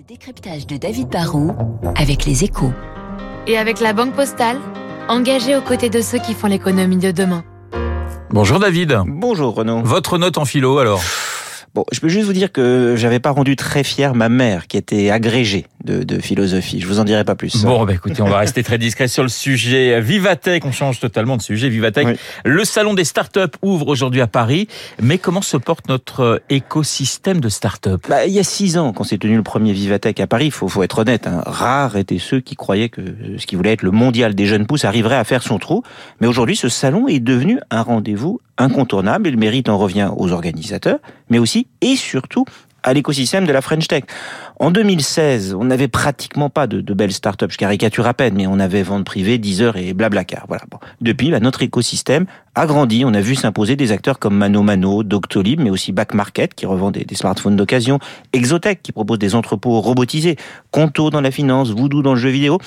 Le décryptage de David Barrault avec les échos. Et avec la Banque Postale, engagée aux côtés de ceux qui font l'économie de demain. Bonjour David. Bonjour Renaud. Votre note en philo alors? Bon, je peux juste vous dire que j'avais pas rendu très fier ma mère qui était agrégée de, de philosophie. Je vous en dirai pas plus. Bon, bah écoutez, on va rester très discret sur le sujet. Vivatech, on change totalement de sujet. Vivatech, Oui. le salon des startups ouvre aujourd'hui à Paris. Mais comment se porte notre écosystème de startups Bah, il y a six ans, quand s'est tenu le premier Vivatech à Paris, faut, faut être honnête, hein, rares étaient ceux qui croyaient que ce qui voulait être le mondial des jeunes pousses arriverait à faire son trou. Mais aujourd'hui, ce salon est devenu un rendez-vous incontournable et le mérite en revient aux organisateurs, mais aussi et surtout à l'écosystème de la French Tech. En 2016, on n'avait pratiquement pas de, de belles startups, je caricature à peine, mais on avait vente privée, Deezer et Blablacar. Voilà. Bon. Depuis, bah, notre écosystème a grandi. On a vu s'imposer des acteurs comme Mano Mano, Doctolib, mais aussi Back Market qui revend des, smartphones d'occasion, Exotech qui propose des entrepôts robotisés, Conto dans la finance, Voodoo dans le jeu vidéo,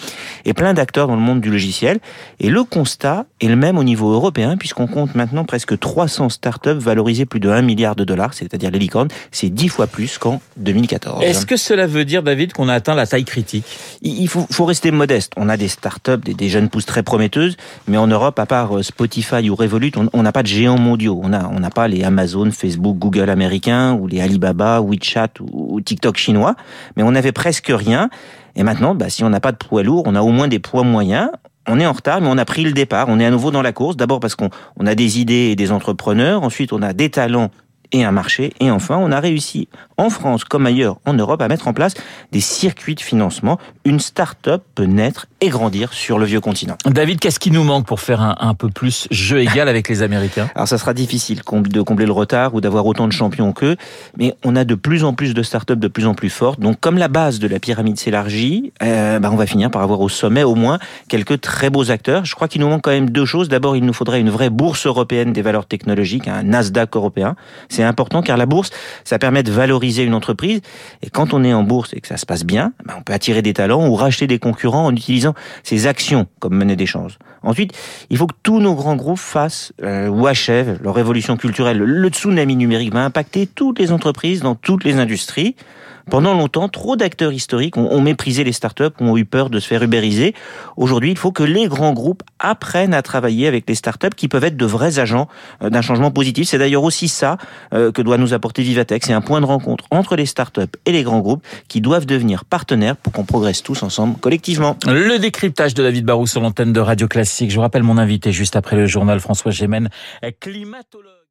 et plein d'acteurs dans le monde du logiciel. Et le constat est le même au niveau européen puisqu'on compte maintenant presque 300 startups valorisées plus de 1 milliard de dollars, c'est-à-dire les licornes. C'est 10 fois plus qu'en 2014. Est-ce que cela veut dire, David, qu'on a atteint la taille critique? Il faut, rester modeste. On a des startups, des, jeunes pousses très prometteuses, mais en Europe, à part euh, Spotify ou Revolut, on n'a pas de géants mondiaux. On n'a pas les Amazon, Facebook, Google américains ou les Alibaba, WeChat ou, ou TikTok chinois, mais on avait presque rien. Et maintenant, bah, si on n'a pas de poids lourd, on a au moins des poids moyens. On est en retard, mais on a pris le départ. On est à nouveau dans la course. D'abord parce qu'on on a des idées et des entrepreneurs. Ensuite, on a des talents et un marché. Et enfin, on a réussi, en France comme ailleurs en Europe, à mettre en place des circuits de financement. Une start-up peut naître et grandir sur le vieux continent. David, qu'est-ce qui nous manque pour faire un, un peu plus jeu égal avec les Américains? Alors, ça sera difficile de combler le retard ou d'avoir autant de champions qu'eux, mais on a de plus en plus de start-up de plus en plus fortes. Donc, comme la base de la pyramide s'élargit, euh, bah, on va finir par avoir au sommet au moins quelques très beaux acteurs. Je crois qu'il nous manque quand même deux choses. D'abord, il nous faudrait une vraie bourse européenne des valeurs technologiques, un Nasdaq européen. C'est important car la bourse, ça permet de valoriser une entreprise. Et quand on est en bourse et que ça se passe bien, bah, on peut attirer des talents ou racheter des concurrents en utilisant ses actions comme monnaie d'échange. Ensuite, il faut que tous nos grands groupes fassent euh, ou achèvent leur révolution culturelle. Le tsunami numérique va impacter toutes les entreprises dans toutes les industries. Pendant longtemps, trop d'acteurs historiques ont, méprisé les startups, ont eu peur de se faire ubériser. Aujourd'hui, il faut que les grands groupes apprennent à travailler avec les startups qui peuvent être de vrais agents euh, d'un changement positif. C'est d'ailleurs aussi ça euh, que doit nous apporter Vivatech. C'est un point de rencontre entre les startups et les grands groupes qui doivent devenir partenaires pour qu'on progresse tous ensemble collectivement. Le décryptage de David Barrou sur l'antenne de Radio Classique. Je vous rappelle mon invité juste après le journal François Gémen, climatologue.